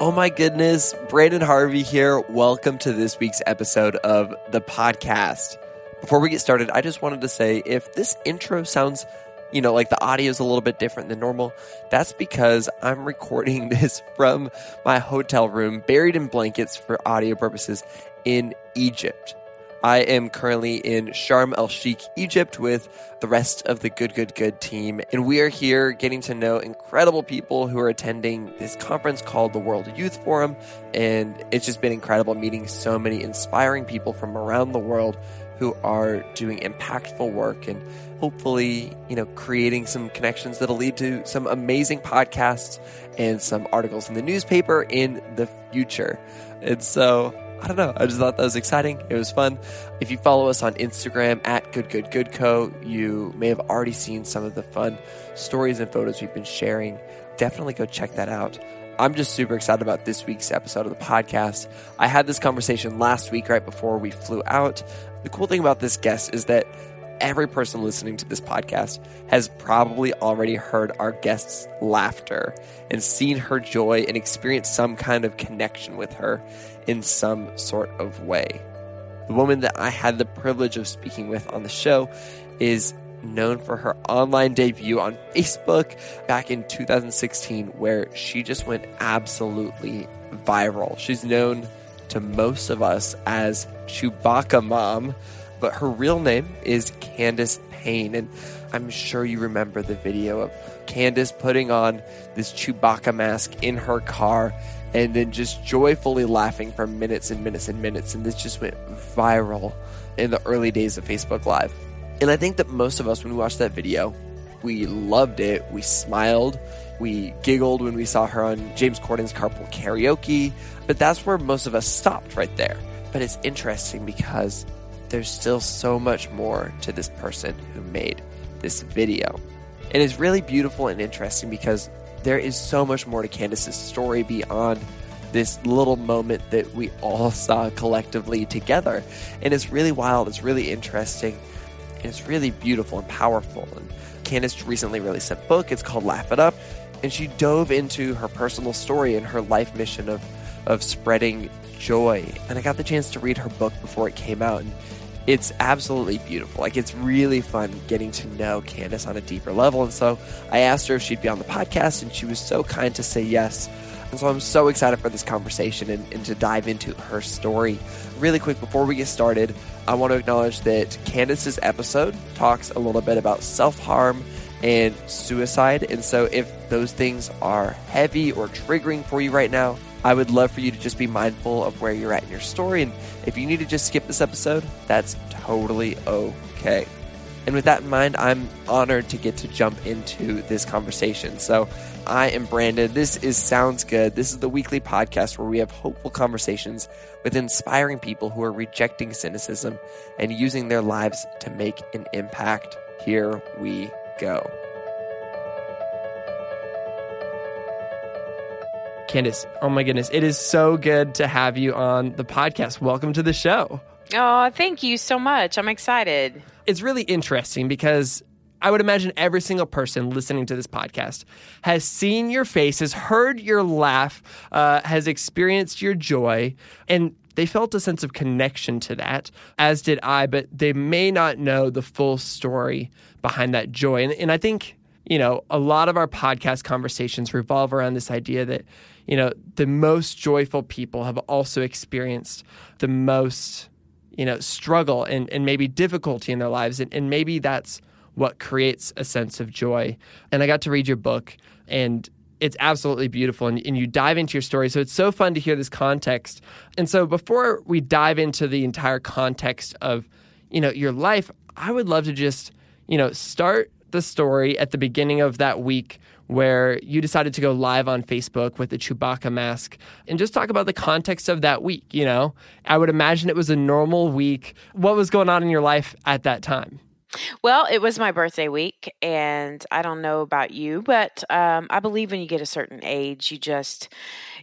Oh my goodness, Brandon Harvey here. Welcome to this week's episode of the podcast. Before we get started, I just wanted to say if this intro sounds, you know, like the audio is a little bit different than normal, that's because I'm recording this from my hotel room, buried in blankets for audio purposes in Egypt. I am currently in Sharm el Sheikh, Egypt, with the rest of the Good Good Good team. And we are here getting to know incredible people who are attending this conference called the World Youth Forum. And it's just been incredible meeting so many inspiring people from around the world who are doing impactful work and hopefully, you know, creating some connections that'll lead to some amazing podcasts and some articles in the newspaper in the future. And so I don't know. I just thought that was exciting. It was fun. If you follow us on Instagram at Good Good Good Co, you may have already seen some of the fun stories and photos we've been sharing. Definitely go check that out. I'm just super excited about this week's episode of the podcast. I had this conversation last week right before we flew out. The cool thing about this guest is that every person listening to this podcast has probably already heard our guest's laughter and seen her joy and experienced some kind of connection with her in some sort of way. The woman that I had the privilege of speaking with on the show is known for her online debut on Facebook back in 2016, where she just went absolutely viral. She's known to most of us as Chewbacca Mom, but her real name is Candace Payne. And I'm sure you remember the video of Candace putting on this Chewbacca mask in her car and then just joyfully laughing for minutes and minutes and minutes. And this just went viral in the early days of Facebook Live. And I think that most of us, when we watched that video, we loved it. We smiled. We giggled when we saw her on James Corden's Carpool Karaoke. But that's where most of us stopped right there. But it's interesting because there's still so much more to this person who made this video. And it's really beautiful and interesting because there is so much more to Candace's story beyond this little moment that we all saw collectively together. And it's really wild, it's really interesting, and it's really beautiful and powerful. And Candace recently released a book, it's called Laugh It Up, and she dove into her personal story and her life mission of, of spreading joy. And I got the chance to read her book before it came out, and it's absolutely beautiful. Like it's really fun getting to know Candace on a deeper level. And so I asked her if she'd be on the podcast, and she was so kind to say yes. And so I'm so excited for this conversation and, and, to dive into her story. Really quick, before we get started, I want to acknowledge that Candace's episode talks a little bit about self harm and suicide. And so if those things are heavy or triggering for you right now, I would love for you to just be mindful of where you're at in your story. And if you need to just skip this episode, that's totally okay. And with that in mind, I'm honored to get to jump into this conversation. So, I am Brandon. This is Sounds Good. This is the weekly podcast where we have hopeful conversations with inspiring people who are rejecting cynicism and using their lives to make an impact. Here we go. Candace, oh my goodness, it is so good to have you on the podcast. Welcome to the show. Oh, thank you so much. I'm excited. It's really interesting because I would imagine every single person listening to this podcast has seen your face, has heard your laugh, uh, has experienced your joy, and they felt a sense of connection to that, as did I, but they may not know the full story behind that joy. And, and I think, you know, a lot of our podcast conversations revolve around this idea that you know, the most joyful people have also experienced the most, you know, struggle and, and maybe difficulty in their lives. And, and maybe that's what creates a sense of joy. And I got to read your book and it's absolutely beautiful and, and, you dive into your story. So it's so fun to hear this context. And so before we dive into the entire context of, you know, your life, I would love to just, you know, start the story at the beginning of that week where you decided to go live on Facebook with the Chewbacca mask and just talk about the context of that week. You know, I would imagine it was a normal week. What was going on in your life at that time? Well, it was my birthday week, and I don't know about you, but um, I believe when you get a certain age, you just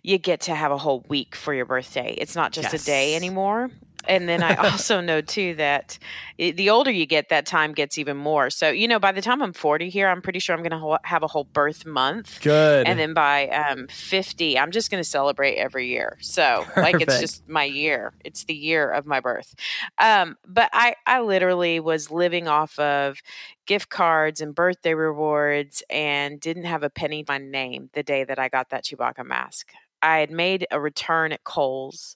you get to have a whole week for your birthday. It's not just yes. a day anymore and then I also know too that it, the older you get, that time gets even more. So you know, by the time I'm 40 here, I'm pretty sure I'm going to have a whole birth month. Good. And then by um, 50, I'm just going to celebrate every year. So Perfect. like it's just my year. It's the year of my birth. Um, but I I literally was living off of gift cards and birthday rewards and didn't have a penny my name the day that I got that Chewbacca mask. I had made a return at Kohl's.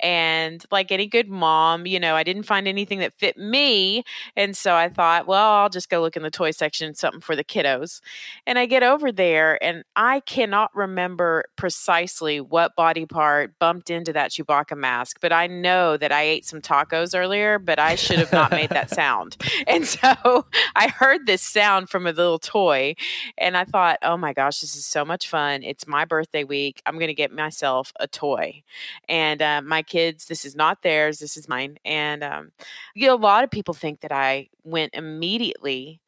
And like any good mom, you know, I didn't find anything that fit me. And so I thought, well, I'll just go look in the toy section, something for the kiddos. And I get over there and I cannot remember precisely what body part bumped into that Chewbacca mask, but I know that I ate some tacos earlier, but I should have not made that sound. And so I heard this sound from a little toy and I thought, oh my gosh, this is so much fun. It's my birthday week. I'm going to get get myself a toy. And uh, my kids, this is not theirs, this is mine. And um, you know, a lot of people think that I went immediately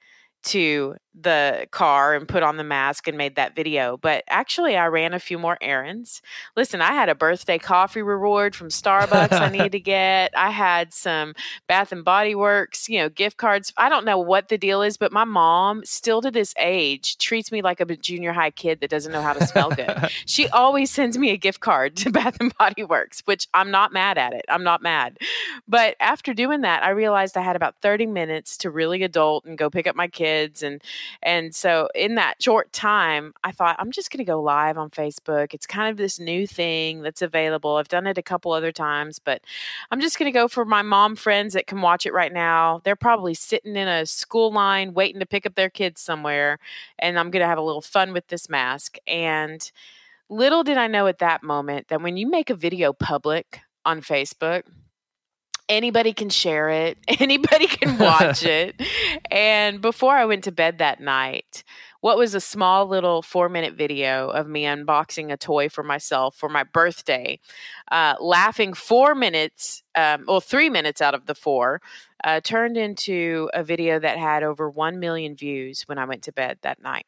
to the car and put on the mask and made that video. But actually, I ran a few more errands. Listen, I had a birthday coffee reward from Starbucks I needed to get. I had some Bath and Body Works, you know, gift cards. I don't know what the deal is, but my mom, still to this age, treats me like a junior high kid that doesn't know how to smell good. she always sends me a gift card to Bath and Body Works, which I'm not mad at it. I'm not mad. But after doing that, I realized I had about 30 minutes to really adult and go pick up my kids and and so in that short time, I thought, I'm just going to go live on Facebook. It's kind of this new thing that's available. I've done it a couple other times, but I'm just going to go for my mom friends that can watch it right now. They're probably sitting in a school line waiting to pick up their kids somewhere. And I'm going to have a little fun with this mask. And little did I know at that moment that when you make a video public on Facebook, anybody can share it, anybody can watch it. And before I went to bed that night, what was a small little four minute video of me unboxing a toy for myself for my birthday, uh, laughing four minutes, um, well, three minutes out of the four, uh, turned into a video that had over 1 million views when I went to bed that night.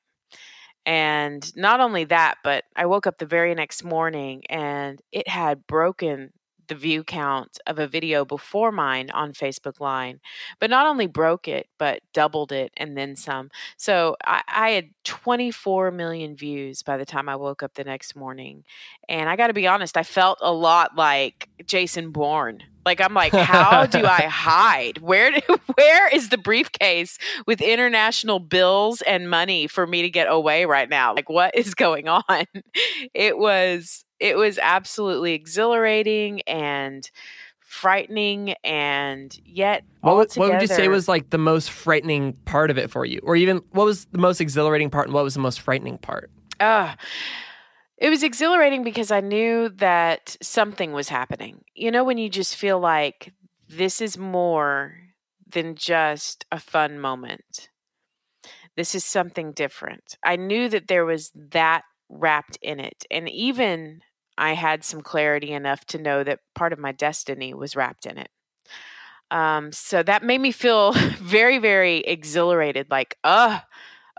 And not only that, but I woke up the very next morning and it had broken the view count of a video before mine on Facebook Live, but not only broke it, but doubled it and then some. So I, I had 24 million views by the time I woke up the next morning. And I got to be honest, I felt a lot like Jason Bourne. Like I'm like, how do I hide? Where do, where is the briefcase with international bills and money for me to get away right now? Like what is going on? It was it was absolutely exhilarating and frightening and yet what, would, what would you say was like the most frightening part of it for you or even what was the most exhilarating part and what was the most frightening part uh, it was exhilarating because i knew that something was happening. You know when you just feel like this is more than just a fun moment. This is something different. I knew that there was that wrapped in it and even I had some clarity enough to know that part of my destiny was wrapped in it. Um, so that made me feel very, very exhilarated, like, uh,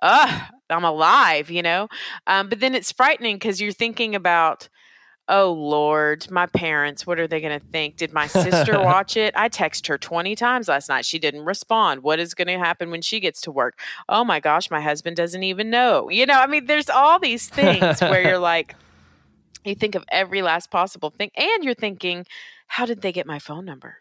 uh, I'm alive, you know? Um, but then it's frightening because you're thinking about, oh Lord, my parents, what are they going to think? Did my sister watch it? I texted her 20 times last night. She didn't respond. What is going to happen when she gets to work? Oh my gosh, my husband doesn't even know. You know, I mean, there's all these things where you're like, you think of every last possible thing, and you're thinking, how did they get my phone number?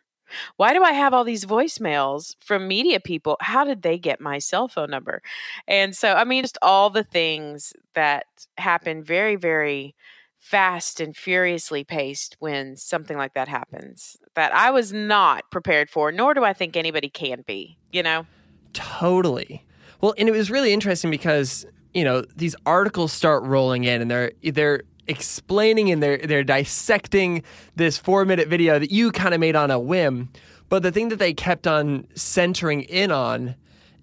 Why do I have all these voicemails from media people? How did they get my cell phone number? And so, I mean, just all the things that happen very, very fast and furiously paced when something like that happens that I was not prepared for, nor do I think anybody can be, you know? Totally. Well, and it was really interesting because, you know, these articles start rolling in and they're they're explaining and they're they're dissecting this four minute video that you kind of made on a whim. But the thing that they kept on centering in on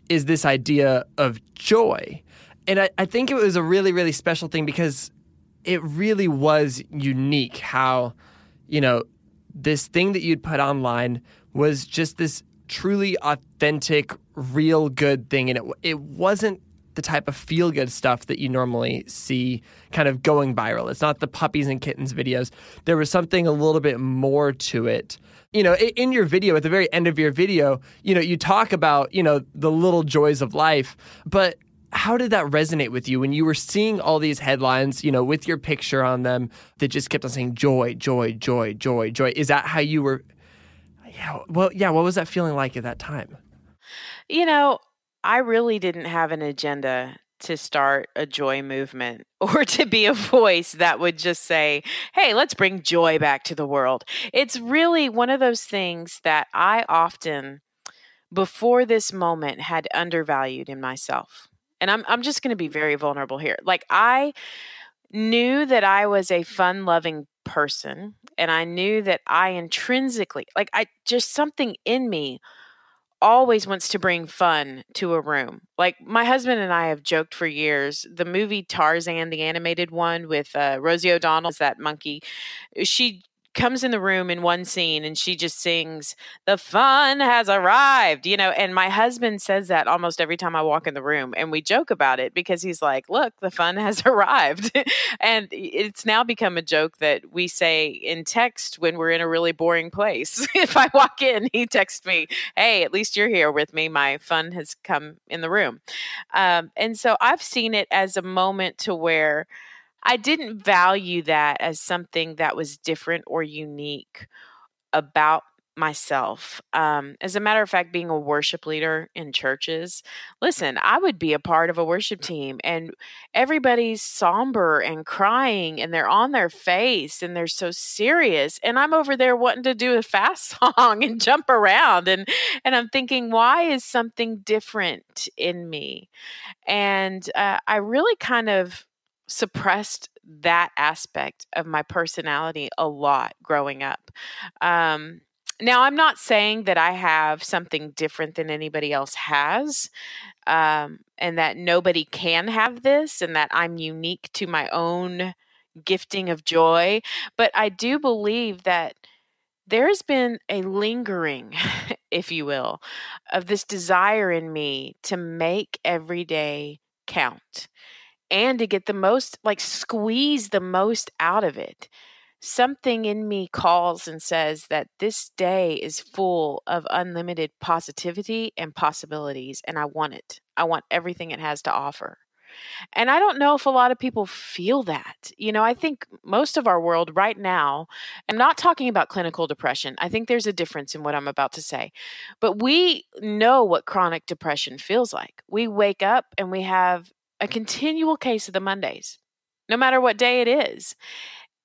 is this idea of joy. And I, I think it was a really, really special thing because it really was unique how, you know, this thing that you'd put online was just this truly authentic, real good thing. And it, it wasn't the type of feel good stuff that you normally see kind of going viral. It's not the puppies and kittens videos. There was something a little bit more to it. You know, in your video, at the very end of your video, you know, you talk about, you know, the little joys of life, but how did that resonate with you when you were seeing all these headlines, you know, with your picture on them that just kept on saying joy, joy, joy, joy, joy? Is that how you were? Yeah. Well, yeah. What was that feeling like at that time? You know, I really didn't have an agenda to start a joy movement or to be a voice that would just say, hey, let's bring joy back to the world. It's really one of those things that I often, before this moment, had undervalued in myself and I'm I'm just going to be mm-hmm. very vulnerable here. Like I knew that I was a fun-loving person and I knew that I intrinsically like I just something in me always wants to bring fun to a room. Like my husband and I have joked for years. The movie Tarzan, the animated one with uh, Rosie O'Donnell, is that monkey. She comes in the room in one scene and she just sings the fun has arrived you know and my husband says that almost every time i walk in the room and we joke about it because he's like look the fun has arrived and it's now become a joke that we say in text when we're in a really boring place. If i walk in he texts me hey at least you're here with me. My fun has come in the room. Um, and so i've seen it as a moment to where I didn't value that as something that was different or unique about myself. Um, as a matter of fact, being a worship leader in churches, listen, I would be a part of a worship team and everybody's somber and crying and they're on their face and they're so serious. And I'm over there wanting to do a fast song and jump around. And, and I'm thinking, why is something different in me? And uh, I really kind of suppressed that aspect of my personality a lot growing up. Um, now, I'm not saying that I have something different than anybody else has, um, and that nobody can have this, and that I'm unique to my own gifting of joy. But I do believe that there's been a lingering, if you will, of this desire in me to make every day count and to get the most, like squeeze the most out of it. Something in me calls and says that this day is full of unlimited positivity and possibilities, and I want it. I want everything it has to offer. And I don't know if a lot of people feel that. You know, I think most of our world right now, I'm not talking about clinical depression. I think there's a difference in what I'm about to say. But we know what chronic depression feels like. We wake up and we have a continual case of the Mondays, no matter what day it is.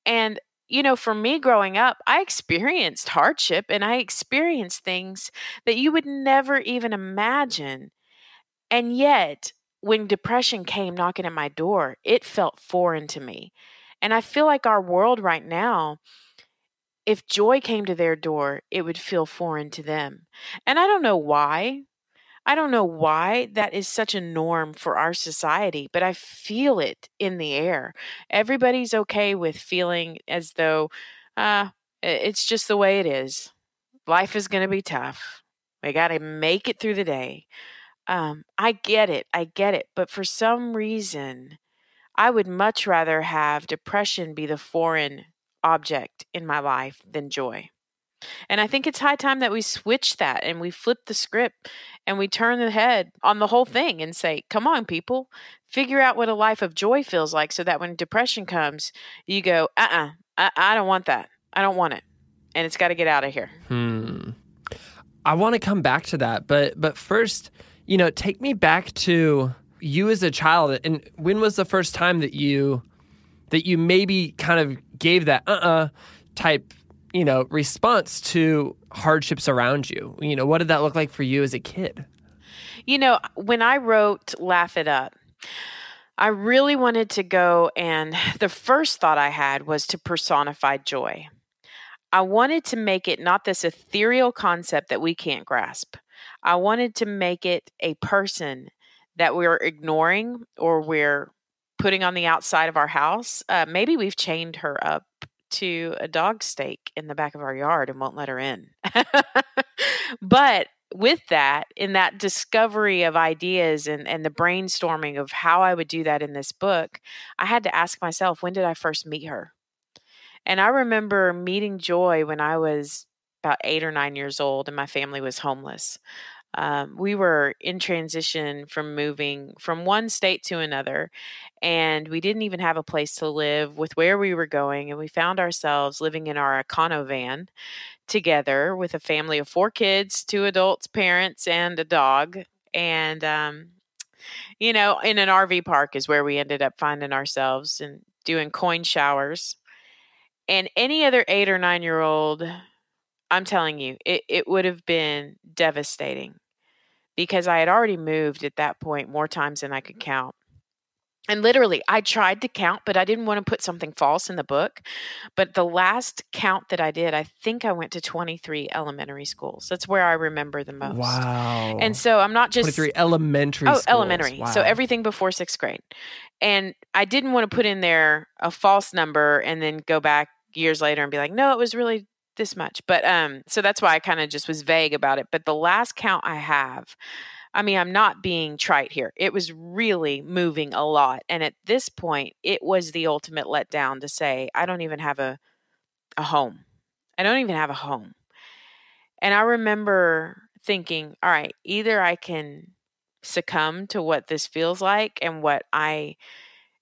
And, you know, for me growing up, I experienced hardship and I experienced things that you would never even imagine. And yet, when depression came knocking at my door, it felt foreign to me. And I feel like our world right now, if joy came to their door, it would feel foreign to them. And I don't know why. I don't know why that is such a norm for our society, but I feel it in the air. Everybody's okay with feeling as though uh, it's just the way it is. Life is going to be tough. We got to make it through the day. Um, I get it. I get it. But for some reason, I would much rather have depression be the foreign object in my life than joy. And I think it's high time that we switch that and we flip the script and we turn the head on the whole thing and say, come on, people, figure out what a life of joy feels like so that when depression comes, you go, uh uh-uh, uh, I, I don't want that. I don't want it. And it's got to get out of here. Hmm. I want to come back to that. But, but first, you know, take me back to you as a child. And when was the first time that you, that you maybe kind of gave that uh uh-uh uh type you know, response to hardships around you? You know, what did that look like for you as a kid? You know, when I wrote Laugh It Up, I really wanted to go, and the first thought I had was to personify joy. I wanted to make it not this ethereal concept that we can't grasp. I wanted to make it a person that we're ignoring or we're putting on the outside of our house. Uh, maybe we've chained her up to a dog stake in the back of our yard and won't let her in. but with that, in that discovery of ideas and, and the brainstorming of how I would do that in this book, I had to ask myself, when did I first meet her? And I remember meeting Joy when I was about eight or nine years old and my family was homeless. Um, we were in transition from moving from one state to another, and we didn't even have a place to live with where we were going. And we found ourselves living in our Econo van together with a family of four kids, two adults, parents, and a dog. And, um, you know, in an RV park is where we ended up finding ourselves and doing coin showers. And any other eight or nine year old, I'm telling you, it, it would have been devastating because I had already moved at that point more times than I could mm-hmm. count. And literally, I tried to count, but I didn't want to put something false in the book. But the last count that I did, I think I went to 23 elementary schools. That's where I remember the most. Wow. And so I'm not just 23 elementary Oh, schools. elementary. Wow. So everything before sixth grade. And I didn't want to put in there a false number and then go back years later and be like, no, it was really this much. But um, so that's why I kind of just was vague about it. But the last count I have, I mean, I'm not being trite here. It was really moving a lot. And at this point, it was the ultimate letdown to say, I don't even have a a home. I don't even have a home. And I remember thinking, all right, either I can succumb to what this feels like and what I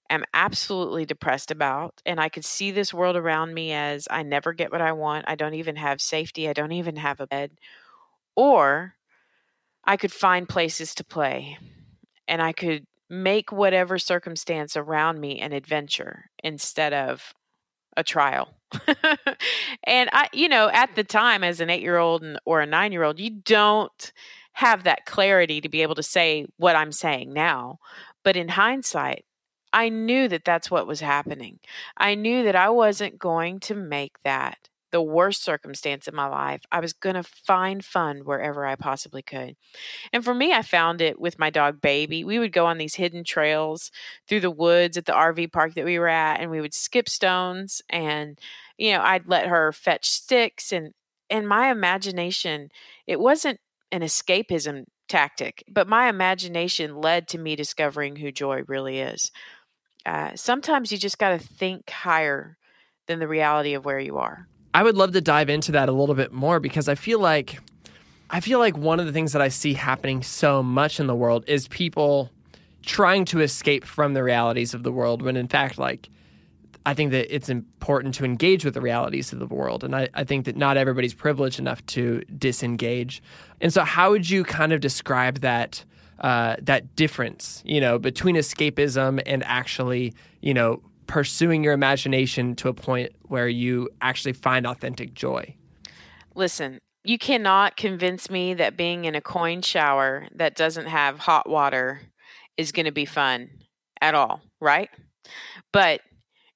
am absolutely depressed about. And I could see this world around me as I never get what I want. I don't even have safety. I don't even have a bed. Or I could find places to play and I could make whatever circumstance around me an adventure instead of a trial. and I, you know, at the time as an eight year old or a nine year old, you don't have that clarity to be able to say what I'm saying now. But in hindsight, I knew that that's what was happening. I knew that I wasn't going to make that the worst circumstance in my life. I was going to find fun wherever I possibly could. And for me, I found it with my dog Baby. We would go on these hidden trails through the woods at the RV park that we were at, and we would skip stones. And, you know, I'd let her fetch sticks. And, and my imagination, it wasn't an escapism tactic, but my imagination led to me discovering who Joy really is. Uh, sometimes you just got to think higher than the reality of where you are. I would love to dive into that a little bit more because I feel like I feel like one of the things that I see happening so much in the world is people trying to escape from the realities of the world when in fact like I think that it's important to engage with the realities of the world. And I, I think that not everybody's privileged enough to disengage. And so how would you kind of describe that uh, that difference, you know, between escapism and actually, you know, pursuing your imagination to a point where you actually find authentic joy? Listen, you cannot convince me that being in a coin shower that doesn't have hot water is going to be fun at all, right? But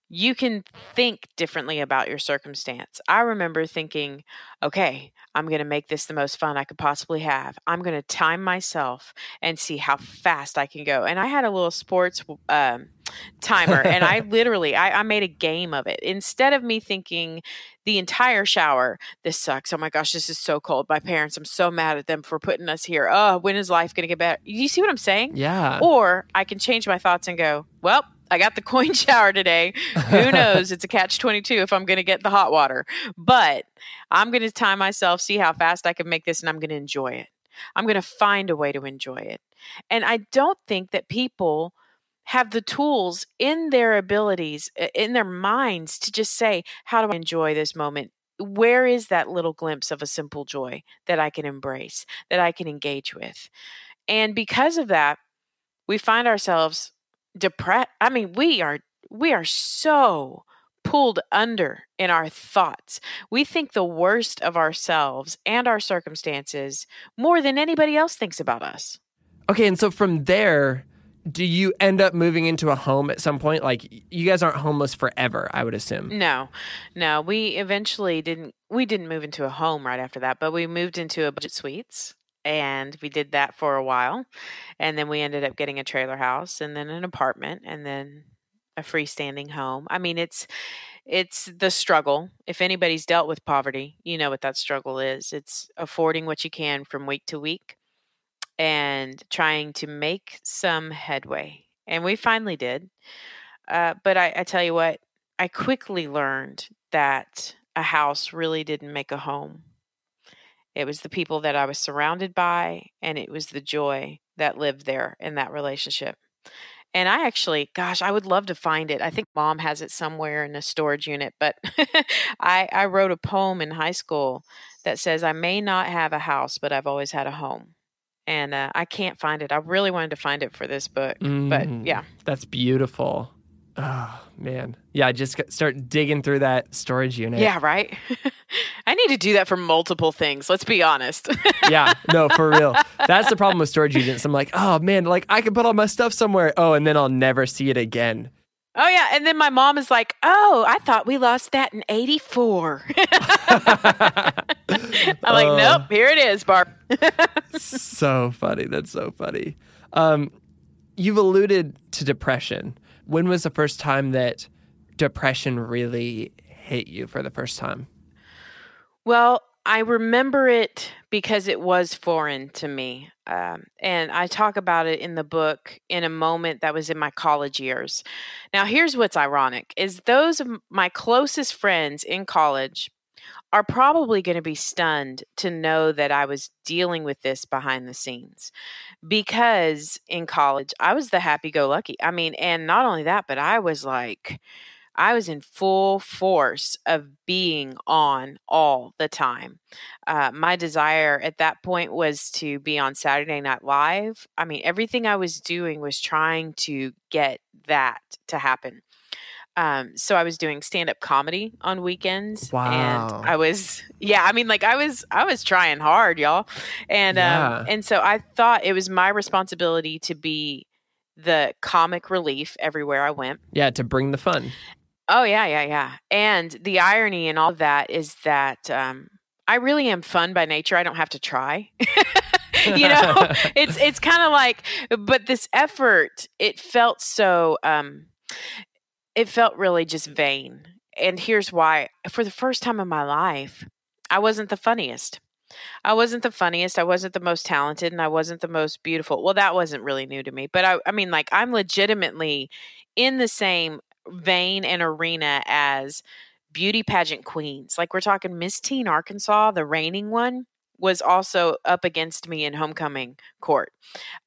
you can think differently about your circumstance. I remember thinking, okay, I'm going to make this the most fun I could possibly have. I'm going to time myself and see how fast I can go. And I had a little sports um, timer, and I literally I, I made a game of it. Instead of me thinking the entire shower, this sucks. Oh my gosh, this is so cold. My parents, I'm so mad at them for putting us here. Oh, when is life going to get better? You see what I'm saying? Yeah. Or I can change my thoughts and go, well, I got the coin shower today. Who knows? it's a catch 22 if I'm going to get the hot water. But I'm going to time myself, see how fast I can make this, and I'm going to enjoy it. I'm going to find a way to enjoy it. And I don't think that people have the tools in their abilities, in their minds to just say, How do I enjoy this moment? Where is that little glimpse of a simple joy that I can embrace, that I can engage with? And because of that, we find ourselves depressed i mean we are we are so pulled under in our thoughts we think the worst of ourselves and our circumstances more than anybody else thinks about us Okay, and so from there, do you end up moving into a home at some point? Like you guys aren't homeless forever, I would assume. No, no. We eventually didn't. We didn't move into a home right after that, but we moved into a budget suites, and we did that for a while, and then we ended up getting a trailer house, and then an apartment, and then a freestanding home. I mean, it's it's the struggle. If anybody's dealt with poverty, you know what that struggle is. It's affording what you can from week to week and trying to make some headway. And we finally did. Uh, but I, I tell you what, I quickly learned that a house really didn't make a home. It was the people that I was surrounded by, and it was the joy that lived there in that relationship. And I actually, gosh, I would love to find it. I think mom has it somewhere in a storage unit, but I, I wrote a poem in high school that says, I may not have a house, but I've always had a home and uh, I can't find it. I really wanted to find it for this book, mm, but yeah, that's beautiful. Oh man, yeah. Just start digging through that storage unit. Yeah, right. I need to do that for multiple things. Let's be honest. yeah, no, for real. That's the problem with storage units. I'm like, oh man, like I can put all my stuff somewhere. Oh, and then I'll never see it again. Oh yeah, and then my mom is like, "Oh, I thought we lost that in '84." I'm like, uh, "Nope, here it is, Barb." so funny. That's so funny. Um, you've alluded to depression. When was the first time that depression really hit you for the first time? Well, I remember it because it was foreign to me. Um, and I talk about it in the book in a moment that was in my college years. Now, here's what's ironic is those of my closest friends in college are probably going to be stunned to know that I was dealing with this behind the scenes because in college I was the happy go lucky. I mean, and not only that, but I was like I was in full force of being on all the time. Uh, my desire at that point was to be on Saturday Night Live. I mean, everything I was doing was trying to get that to happen. Um, so I was doing stand up comedy on weekends. Wow. And I was, yeah, I mean, like I was, I was trying hard, y'all. And, um, yeah. um, and so I thought it was my responsibility to be the comic relief everywhere I went. Yeah, to bring the fun. Oh yeah, yeah, yeah. And the irony in all of that is that um, I really am fun by nature. I don't have to try. you know, it's it's kind of like, but this effort, it felt so. Um, it felt really just vain. And here's why: for the first time in my life, I wasn't the funniest. I wasn't the funniest. I wasn't the most talented, and I wasn't the most beautiful. Well, that wasn't really new to me, but I, I mean, like, I'm legitimately in the same vein and arena as beauty pageant queens. Like we're talking Miss Teen Arkansas, the reigning one was also up against me in homecoming court.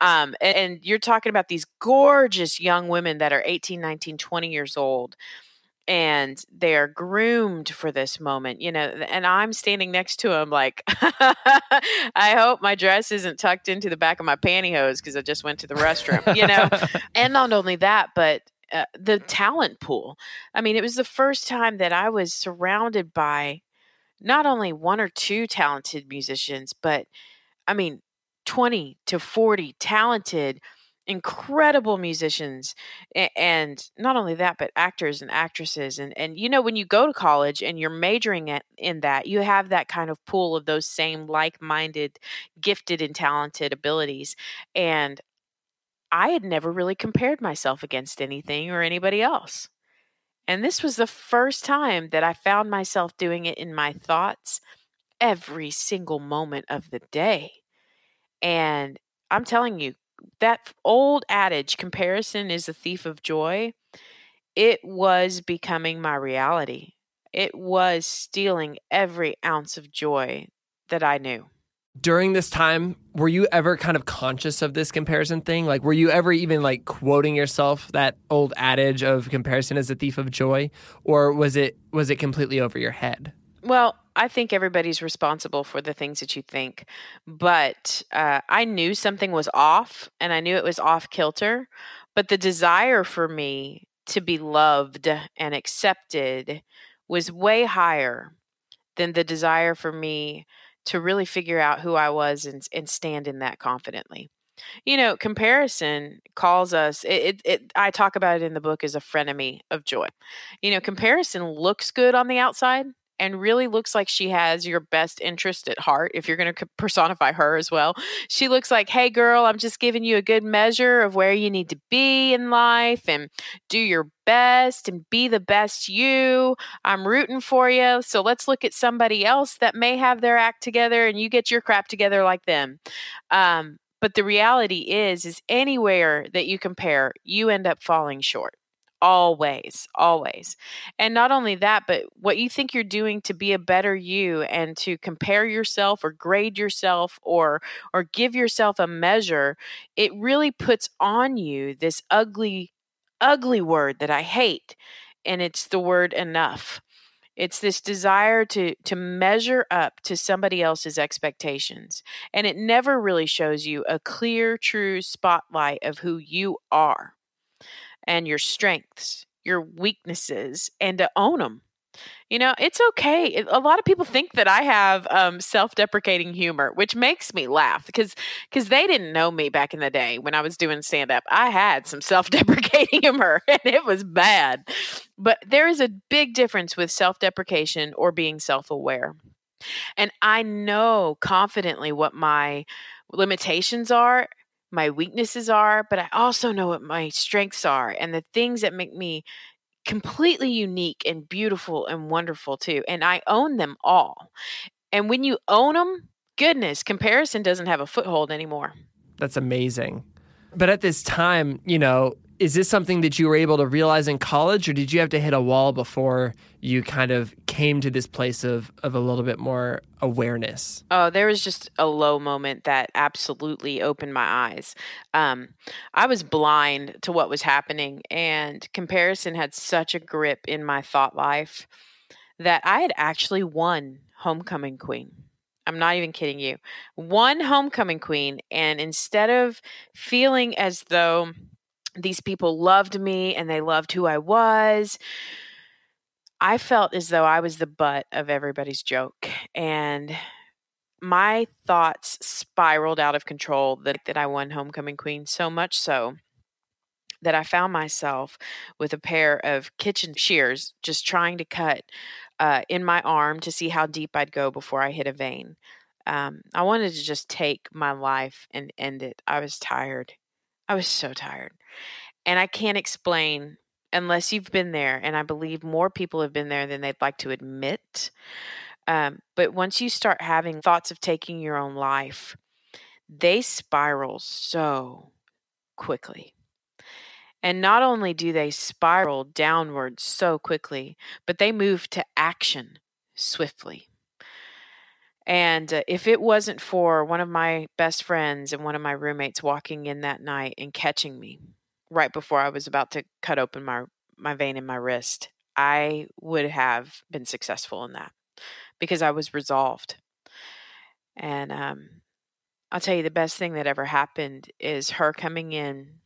Um, and, and you're talking about these gorgeous young women that are 18, 19, 20 years old and they're groomed for this moment, you know, and I'm standing next to him like, I hope my dress isn't tucked into the back of my pantyhose because I just went to the restroom, you know. and not only that, but uh, the talent pool. I mean, it was the first time that I was surrounded by not only one or two talented musicians, but I mean, 20 to 40 talented, incredible musicians. And not only that, but actors and actresses. And, and you know, when you go to college and you're majoring in that, you have that kind of pool of those same like minded, gifted, and talented abilities. And I had never really compared myself against anything or anybody else. And this was the first time that I found myself doing it in my thoughts every single moment of the day. And I'm telling you, that old adage, comparison is a thief of joy, it was becoming my reality. It was stealing every ounce of joy that I knew during this time were you ever kind of conscious of this comparison thing? Like were you ever even like quoting yourself that old adage of comparison is a thief of joy? Or was it was it completely over your head? Well i think everybody's responsible for the things that you think. But uh, i knew something was off and i knew it was off kilter. But the desire for me to be loved and accepted was way higher than the desire for me to really figure out who I was and, and stand in that confidently. You know, comparison calls us. It, it, it, I talk about it in the book as a frenemy of joy. You know, comparison looks good on the outside, and really looks like she has your best interest at heart if you're going to personify her as well. She looks like, hey, girl, I'm just giving you a good measure of where you need to be in life and do your best and be the best you. I'm rooting for you. So let's look at somebody else that may have their act together and you get your crap together like them. Um, but the reality is, is anywhere that you compare, you end up falling short always always. And not only that but what you think you're doing to be a better you and to compare yourself or grade yourself or or give yourself a measure it really puts on you this ugly ugly word that i hate and it's the word enough. It's this desire to to measure up to somebody else's expectations and it never really shows you a clear true spotlight of who you are and your strengths, your weaknesses, and to own them. You know, it's okay. A lot of people think that I have um, self-deprecating humor, which makes me laugh because because they didn't know me back in the day when I was doing stand-up. I had some self-deprecating humor, and it was bad. But there is a big difference with self-deprecation or being self-aware. And I know confidently what my limitations are my weaknesses are, but I also know what my strengths are and the things that make me completely unique and beautiful and wonderful too. And I own them all. And when you own them, goodness, comparison doesn't have a foothold anymore. That's amazing. But at this time, you know, is this something that you were able to realize in college or did you have to hit a wall before you kind of came to this place of of a little bit more awareness oh there was just a low moment that absolutely opened my eyes um, i was blind to what was happening and comparison had such a grip in my thought life that i had actually won homecoming queen I'm not even kidding you. One homecoming queen. And instead of feeling as though these people loved me and they loved who I was. I felt as though I was the butt of everybody's joke. And my thoughts spiraled out of control that, that I won Homecoming Queen, so much so that I found myself with a pair of kitchen shears just trying to cut uh, in my arm to see how deep I'd go before I hit a vein. Um, I wanted to just take my life and end it. I was tired. I was so tired. And I can't explain unless you've been there. And I believe more people have been there than they'd like to admit. Um, but once you start having thoughts of taking your own life, they spiral so quickly. And not only do they spiral downward so quickly, but they move to action swiftly. And uh, if it wasn't for one of my best friends and one of my roommates walking in that night and catching me right before I was about to cut open my my vein in my wrist, I would have been successful in that because I was resolved. And um, I'll tell you the best thing that ever happened is her coming in,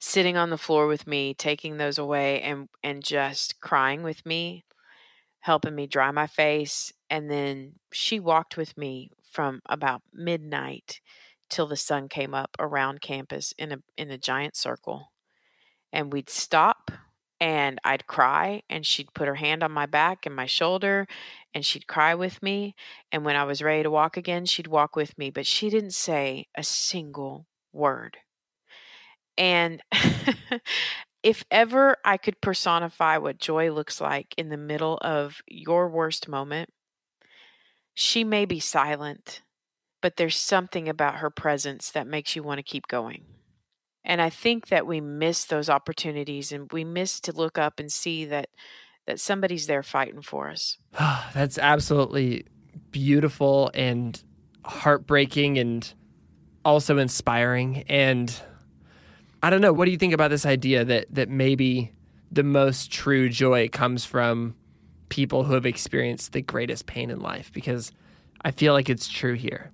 sitting on the floor with me, taking those away, and and just crying with me helping me dry my face. And then she walked with me from about midnight till the sun came up around campus in a in a giant circle. And we'd stop and I'd cry and she'd put her hand on my back and my shoulder and she'd cry with me and when I was ready to walk again she'd walk with me but she didn't say a single word. And if ever I could personify what joy looks like in the middle of your worst moment, she may be silent, but there's something about her presence that makes you want to keep going. And I think that we miss those opportunities and we miss to look up and see that that somebody's there fighting for us. That's absolutely beautiful and heartbreaking and also inspiring and I don't know. What do you think about this idea that that maybe the most true joy comes from people who have experienced the greatest pain in life? Because I feel like it's true here.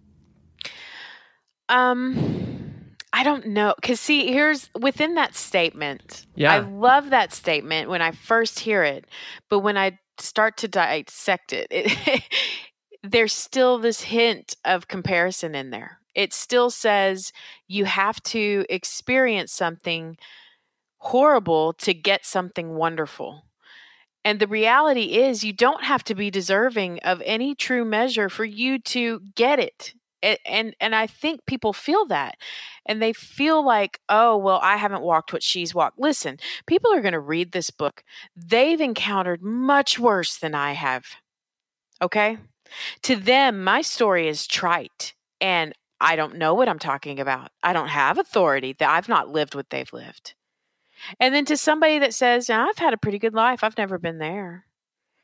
Um, I don't know. Because, see, here's within that statement. Yeah. I love that statement when I first hear it. But when I start to dissect it, it there's still this hint of comparison in there It still says you have to experience something horrible to get something wonderful. And the reality is, you don't have to be deserving of any true measure for you to get it. And, and and I think people feel that, and they feel like, oh well, I haven't walked what she's walked. Listen, people are going to read this book. They've encountered much worse than I have. Okay, to them, my story is trite, and I don't know what I'm talking about. I don't have authority. That I've not lived what they've lived. And then to somebody that says, I've had a pretty good life, I've never been there,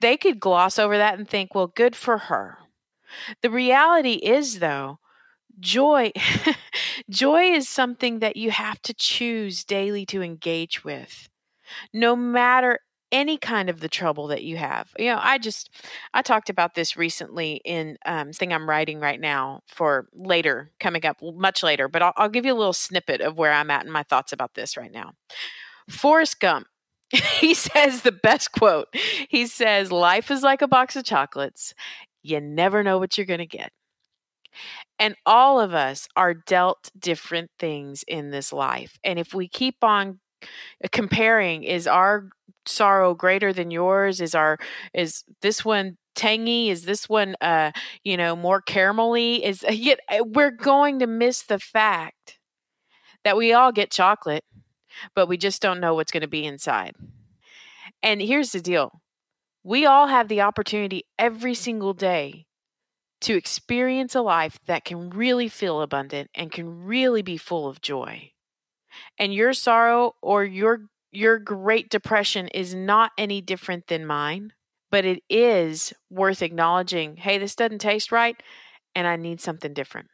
they could gloss over that and think, well, good for her. The reality is, though, joy joy is something that you have to choose daily to engage with no matter any kind of the trouble that you have you know i just i talked about this recently in um thing i'm writing right now for later coming up much later but I'll, I'll give you a little snippet of where i'm at in my thoughts about this right now Forrest Gump, he says the best quote. He says, Life is like a box of chocolates. You never know what you're going to get. And all of us are dealt different things in this life. And if we keep on comparing, is our sorrow greater than yours? Is our is this one tangy? Is this one uh, you know, more caramelly? Is yet we're going to miss the fact that we all get chocolate but we just don't know what's going to be inside. And here's the deal we all have the opportunity every single day to experience a life that can really feel abundant and can really be full of joy. And your sorrow or your your great depression is not any different than mine, but it is worth acknowledging, hey, this doesn't taste right and I need something different.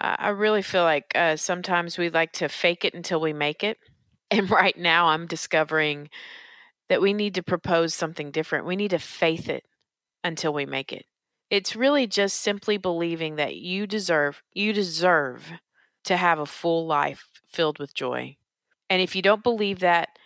I really feel like uh, sometimes we like to fake it until we make it. And right now, I'm discovering that we need to propose something different. We need to faith it until we make it. It's really just simply believing that you deserve, you deserve to have a full life filled with joy. And if you don't believe that,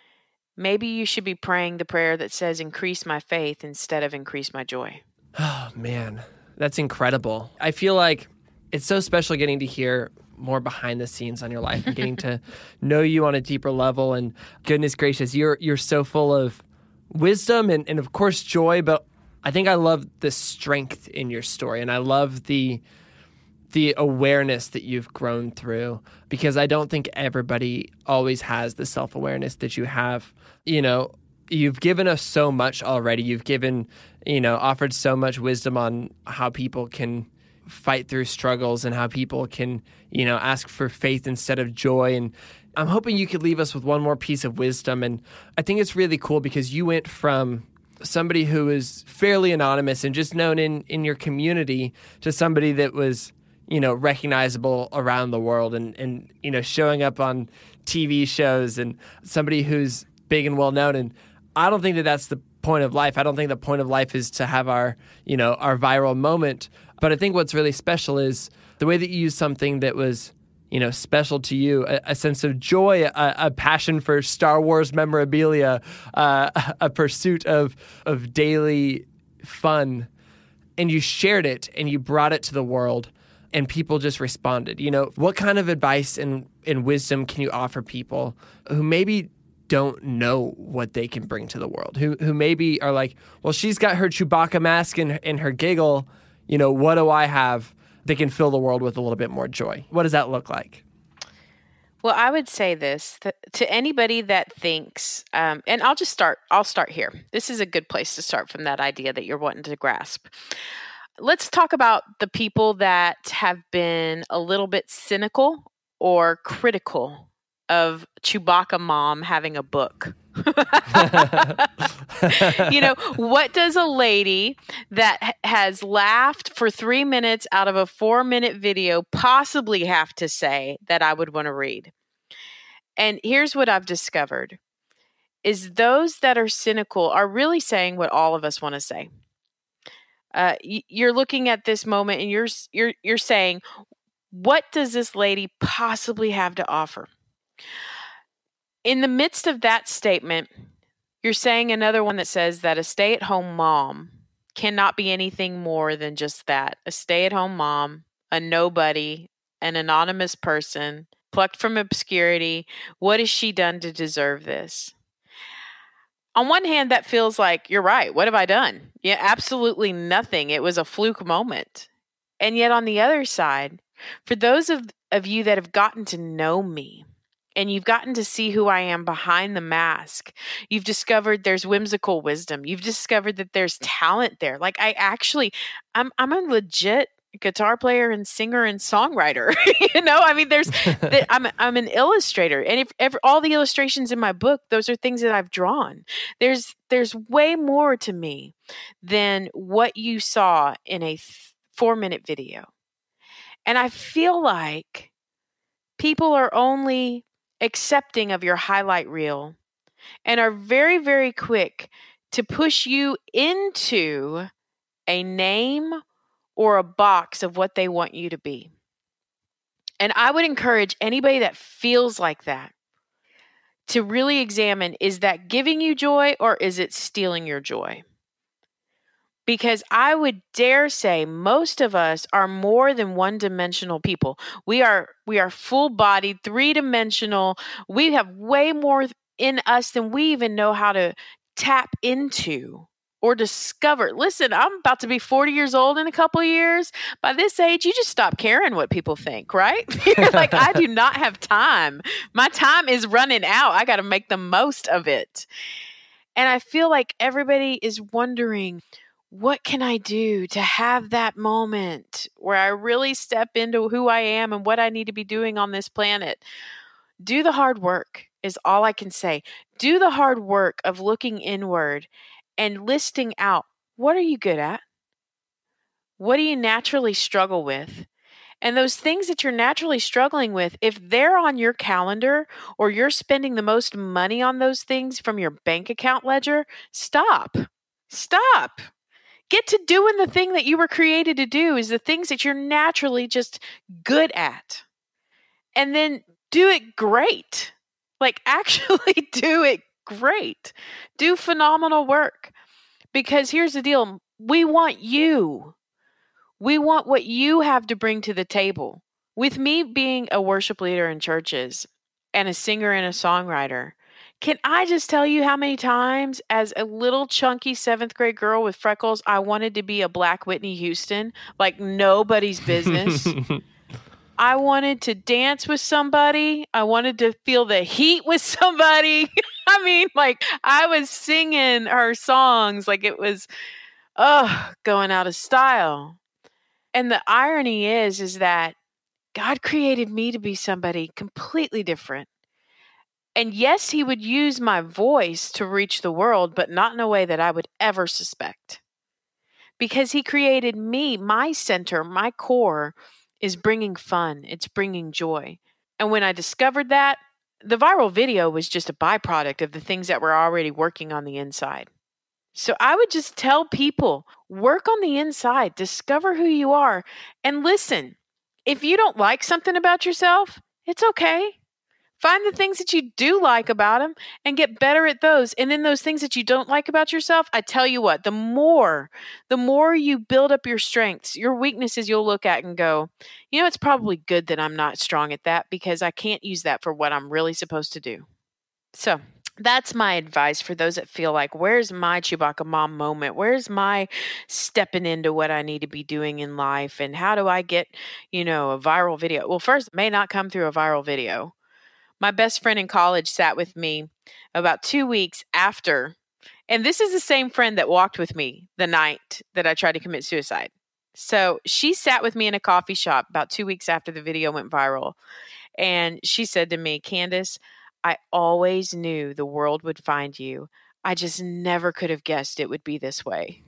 maybe you should be praying the prayer that says, Increase my faith instead of increase my joy. Oh, man, that's incredible. I feel like it's so special getting to hear more behind the scenes on your life and getting to know you on a deeper level. And goodness gracious you're you're so full of wisdom and, and of course joy. But i think i love the strength in your story and i love the the awareness that you've grown through because i don't think everybody always has the self-awareness that you have. You know you've given us so much already. You've given you know offered so much wisdom on how people can fight through struggles and how people can, you know, ask for faith instead of joy. And I'm hoping you could leave us with one more piece of wisdom. And I think it's really cool because you went from somebody who is fairly anonymous and just known in, in your community to somebody that was, you know, recognizable around the world and, and, you know, showing up on TV shows and somebody who's big and well known. And I don't think that that's the point of life. I don't think the point of life is to have our, you know, our viral moment. But I think what's really special is the way that you use something that was, you know, special to you, a, a sense of joy, a, a, passion for Star Wars memorabilia, uh, a pursuit of of daily fun, and you shared it and you brought it to the world, and people just responded. You know, what kind of advice and, and wisdom can you offer people who maybe don't know what they can bring to the world, who who maybe are like, well, she's got her Chewbacca mask and, and her giggle you know, what do I have that can fill the world with a little bit more joy? What does that look like? Well, I would say this to anybody that thinks, um, and I'll just start. I'll start here. This is a good place to start from that idea that you're wanting to grasp. Let's talk about the people that have been a little bit cynical or critical of Chewbacca mom having a book. you know, what does a lady that has laughed for three minutes out of a four minute video possibly have to say that I would want to read? And here's what I've discovered is those that are cynical are really saying what all of us want to say. Uh, you're looking at this moment and you're you're you're saying, what does this lady possibly have to offer? In the midst of that statement, you're saying another one that says that a stay at home mom cannot be anything more than just that a stay at home mom, a nobody, an anonymous person plucked from obscurity. What has she done to deserve this? On one hand, that feels like you're right. What have I done? Yeah, absolutely nothing. It was a fluke moment. And yet, on the other side, for those of, of you that have gotten to know me, and you've gotten to see who I am behind the mask. You've discovered there's whimsical wisdom. You've discovered that there's talent there. Like I actually I'm I'm a legit guitar player and singer and songwriter. you know, I mean, there's, I'm, I'm an illustrator, and if ever, all the illustrations in my book, those are things that I've drawn. There's, there's way more to me than what you saw in a th- four minute video, and I feel like people are only accepting of your highlight reel and are very, very quick to push you into a name or a box of what they want you to be. And I would encourage anybody that feels like that to really examine is that giving you joy or is it stealing your joy? Because I would dare say most of us are more than one-dimensional people. We are we are full-bodied, three-dimensional. We have way more in us than we even know how to tap into or discover. Listen, I'm about to be 40 years old in a couple years. By this age, you just stop caring what people think, right? like, I do not have time. My time is running out. I got to make the most of it. And I feel like everybody is wondering, what can I do to have that moment where I really step into who I am and what I need to be doing on this planet? Do the hard work, is all I can say. Do the hard work of looking inward and listing out what are you good at? What do you naturally struggle with? And those things that you're naturally struggling with, if they're on your calendar or you're spending the most money on those things from your bank account ledger, stop. Stop. Get to doing the thing that you were created to do is the things that you're naturally just good at. And then do it great. Like actually do it great. Do phenomenal work. Because here's the deal we want you. We want what you have to bring to the table. With me being a worship leader in churches and a singer and a songwriter, can I just tell you how many times, as a little chunky seventh grade girl with freckles, I wanted to be a black Whitney Houston, like nobody's business? I wanted to dance with somebody. I wanted to feel the heat with somebody. I mean, like I was singing her songs like it was oh, going out of style. And the irony is is that God created me to be somebody completely different. And yes, he would use my voice to reach the world, but not in a way that I would ever suspect. Because he created me, my center, my core is bringing fun, it's bringing joy. And when I discovered that, the viral video was just a byproduct of the things that were already working on the inside. So I would just tell people work on the inside, discover who you are, and listen. If you don't like something about yourself, it's okay. Find the things that you do like about them and get better at those. And then those things that you don't like about yourself, I tell you what, the more, the more you build up your strengths, your weaknesses you'll look at and go, you know, it's probably good that I'm not strong at that because I can't use that for what I'm really supposed to do. So, that's my advice for those that feel like, where's my Chewbacca mom moment? Where's my stepping into what I need to be doing in life? And how do I get, you know, a viral video? Well, first, may not come through a viral video my best friend in college sat with me about two weeks after. And this is the same friend that walked with me the night that I tried to commit suicide. So she sat with me in a coffee shop about two weeks after the video went viral. And she said to me, Candace, I always knew the world would find you. I just never could have guessed it would be this way.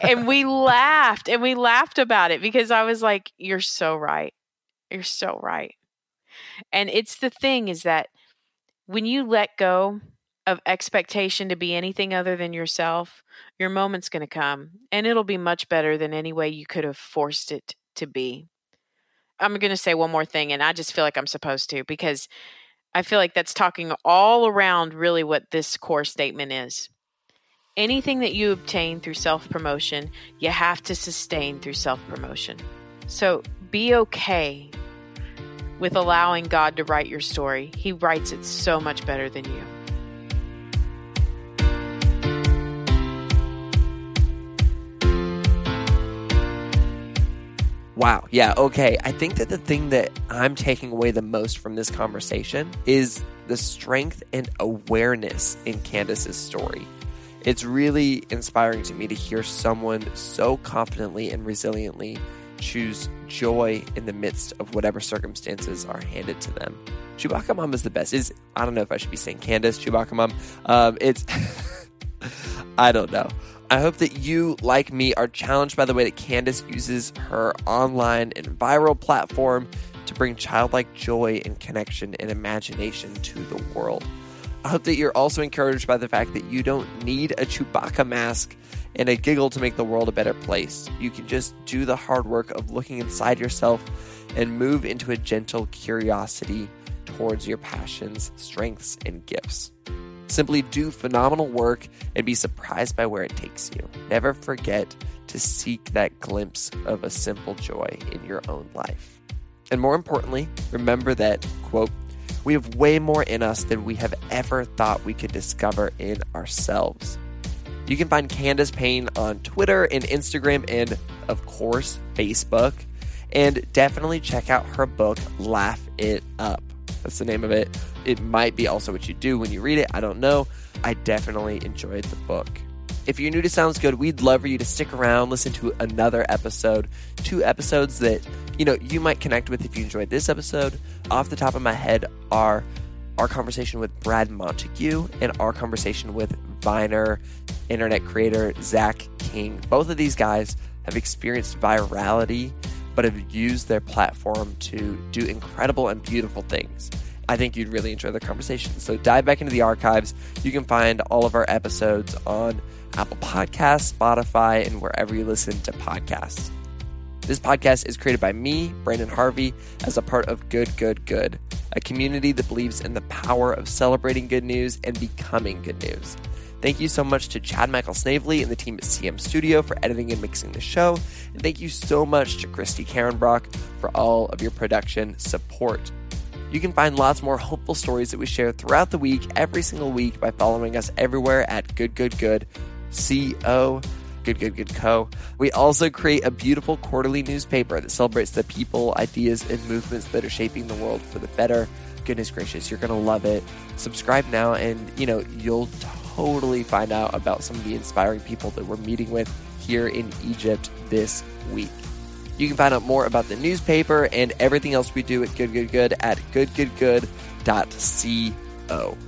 and we laughed and we laughed about it because I was like, You're so right. You're so right. And it's the thing is that when you let go of expectation to be anything other than yourself, your moment's going to come and it'll be much better than any way you could have forced it to be. I'm going to say one more thing, and I just feel like I'm supposed to because I feel like that's talking all around really what this core statement is. Anything that you obtain through self promotion, you have to sustain through self promotion. So be okay with allowing God to write your story. He writes it so much better than you. Wow. Yeah. Okay. I think that the thing that I'm taking away the most from this conversation is the strength and awareness in Candace's story. It's really inspiring to me to hear someone so confidently and resiliently choose joy in the midst of whatever circumstances are handed to them. Chewbacca Mom is the best. Is I don't know if I should be saying Candace Chewbacca Mom. Um, it's I don't know. I hope that you, like me, are challenged by the way that Candace uses her online and viral platform to bring childlike joy and connection and imagination to the world. I hope that you're also encouraged by the fact that you don't need a Chewbacca mask and a giggle to make the world a better place. You can just do the hard work of looking inside yourself and move into a gentle curiosity towards your passions, strengths, and gifts. Simply do phenomenal work and be surprised by where it takes you. Never forget to seek that glimpse of a simple joy in your own life. And more importantly, remember that, quote, we have way more in us than we have ever thought we could discover in ourselves. You can find Candace Payne on Twitter and Instagram and, of course, Facebook. And definitely check out her book, Laugh It Up. That's the name of it. It might be also what you do when you read it. I don't know. I definitely enjoyed the book. If you're new to Sounds Good, we'd love for you to stick around, listen to another episode, two episodes that, you know, you might connect with if you enjoyed this episode. Off the top of my head are our conversation with Brad Montague and our conversation with Viner internet creator Zach King. Both of these guys have experienced virality but have used their platform to do incredible and beautiful things. I think you'd really enjoy the conversation. So dive back into the archives. You can find all of our episodes on Apple Podcasts, Spotify, and wherever you listen to podcasts. This podcast is created by me, Branden Harvey, as a part of Good, Good, Good, a community that believes in the power of celebrating good news and becoming good news. Thank you so much to Chad Michael Snavely and the team at CM Studio for editing and mixing the show. And thank you so much to Christy Karenbrock for all of your production support. You can find lots more hopeful stories that we share throughout the week, every single week, by following us everywhere at Good Good Good Co. Good Good Good Co. We also create a beautiful quarterly newspaper that celebrates the people, ideas, and movements that are shaping the world for the better. Goodness gracious, you're going to love it. Subscribe now, and you know, you'll totally find out about some of the inspiring people that we're meeting with here in Egypt this week. You can find out more about the newspaper and everything else we do at Good Good Good at goodgoodgood.co.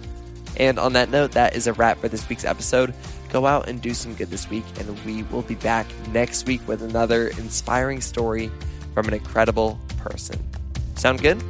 And on that note, that is a wrap for this week's episode. Go out and do some good this week, and we will be back next week with another inspiring story from an incredible person. Sound good?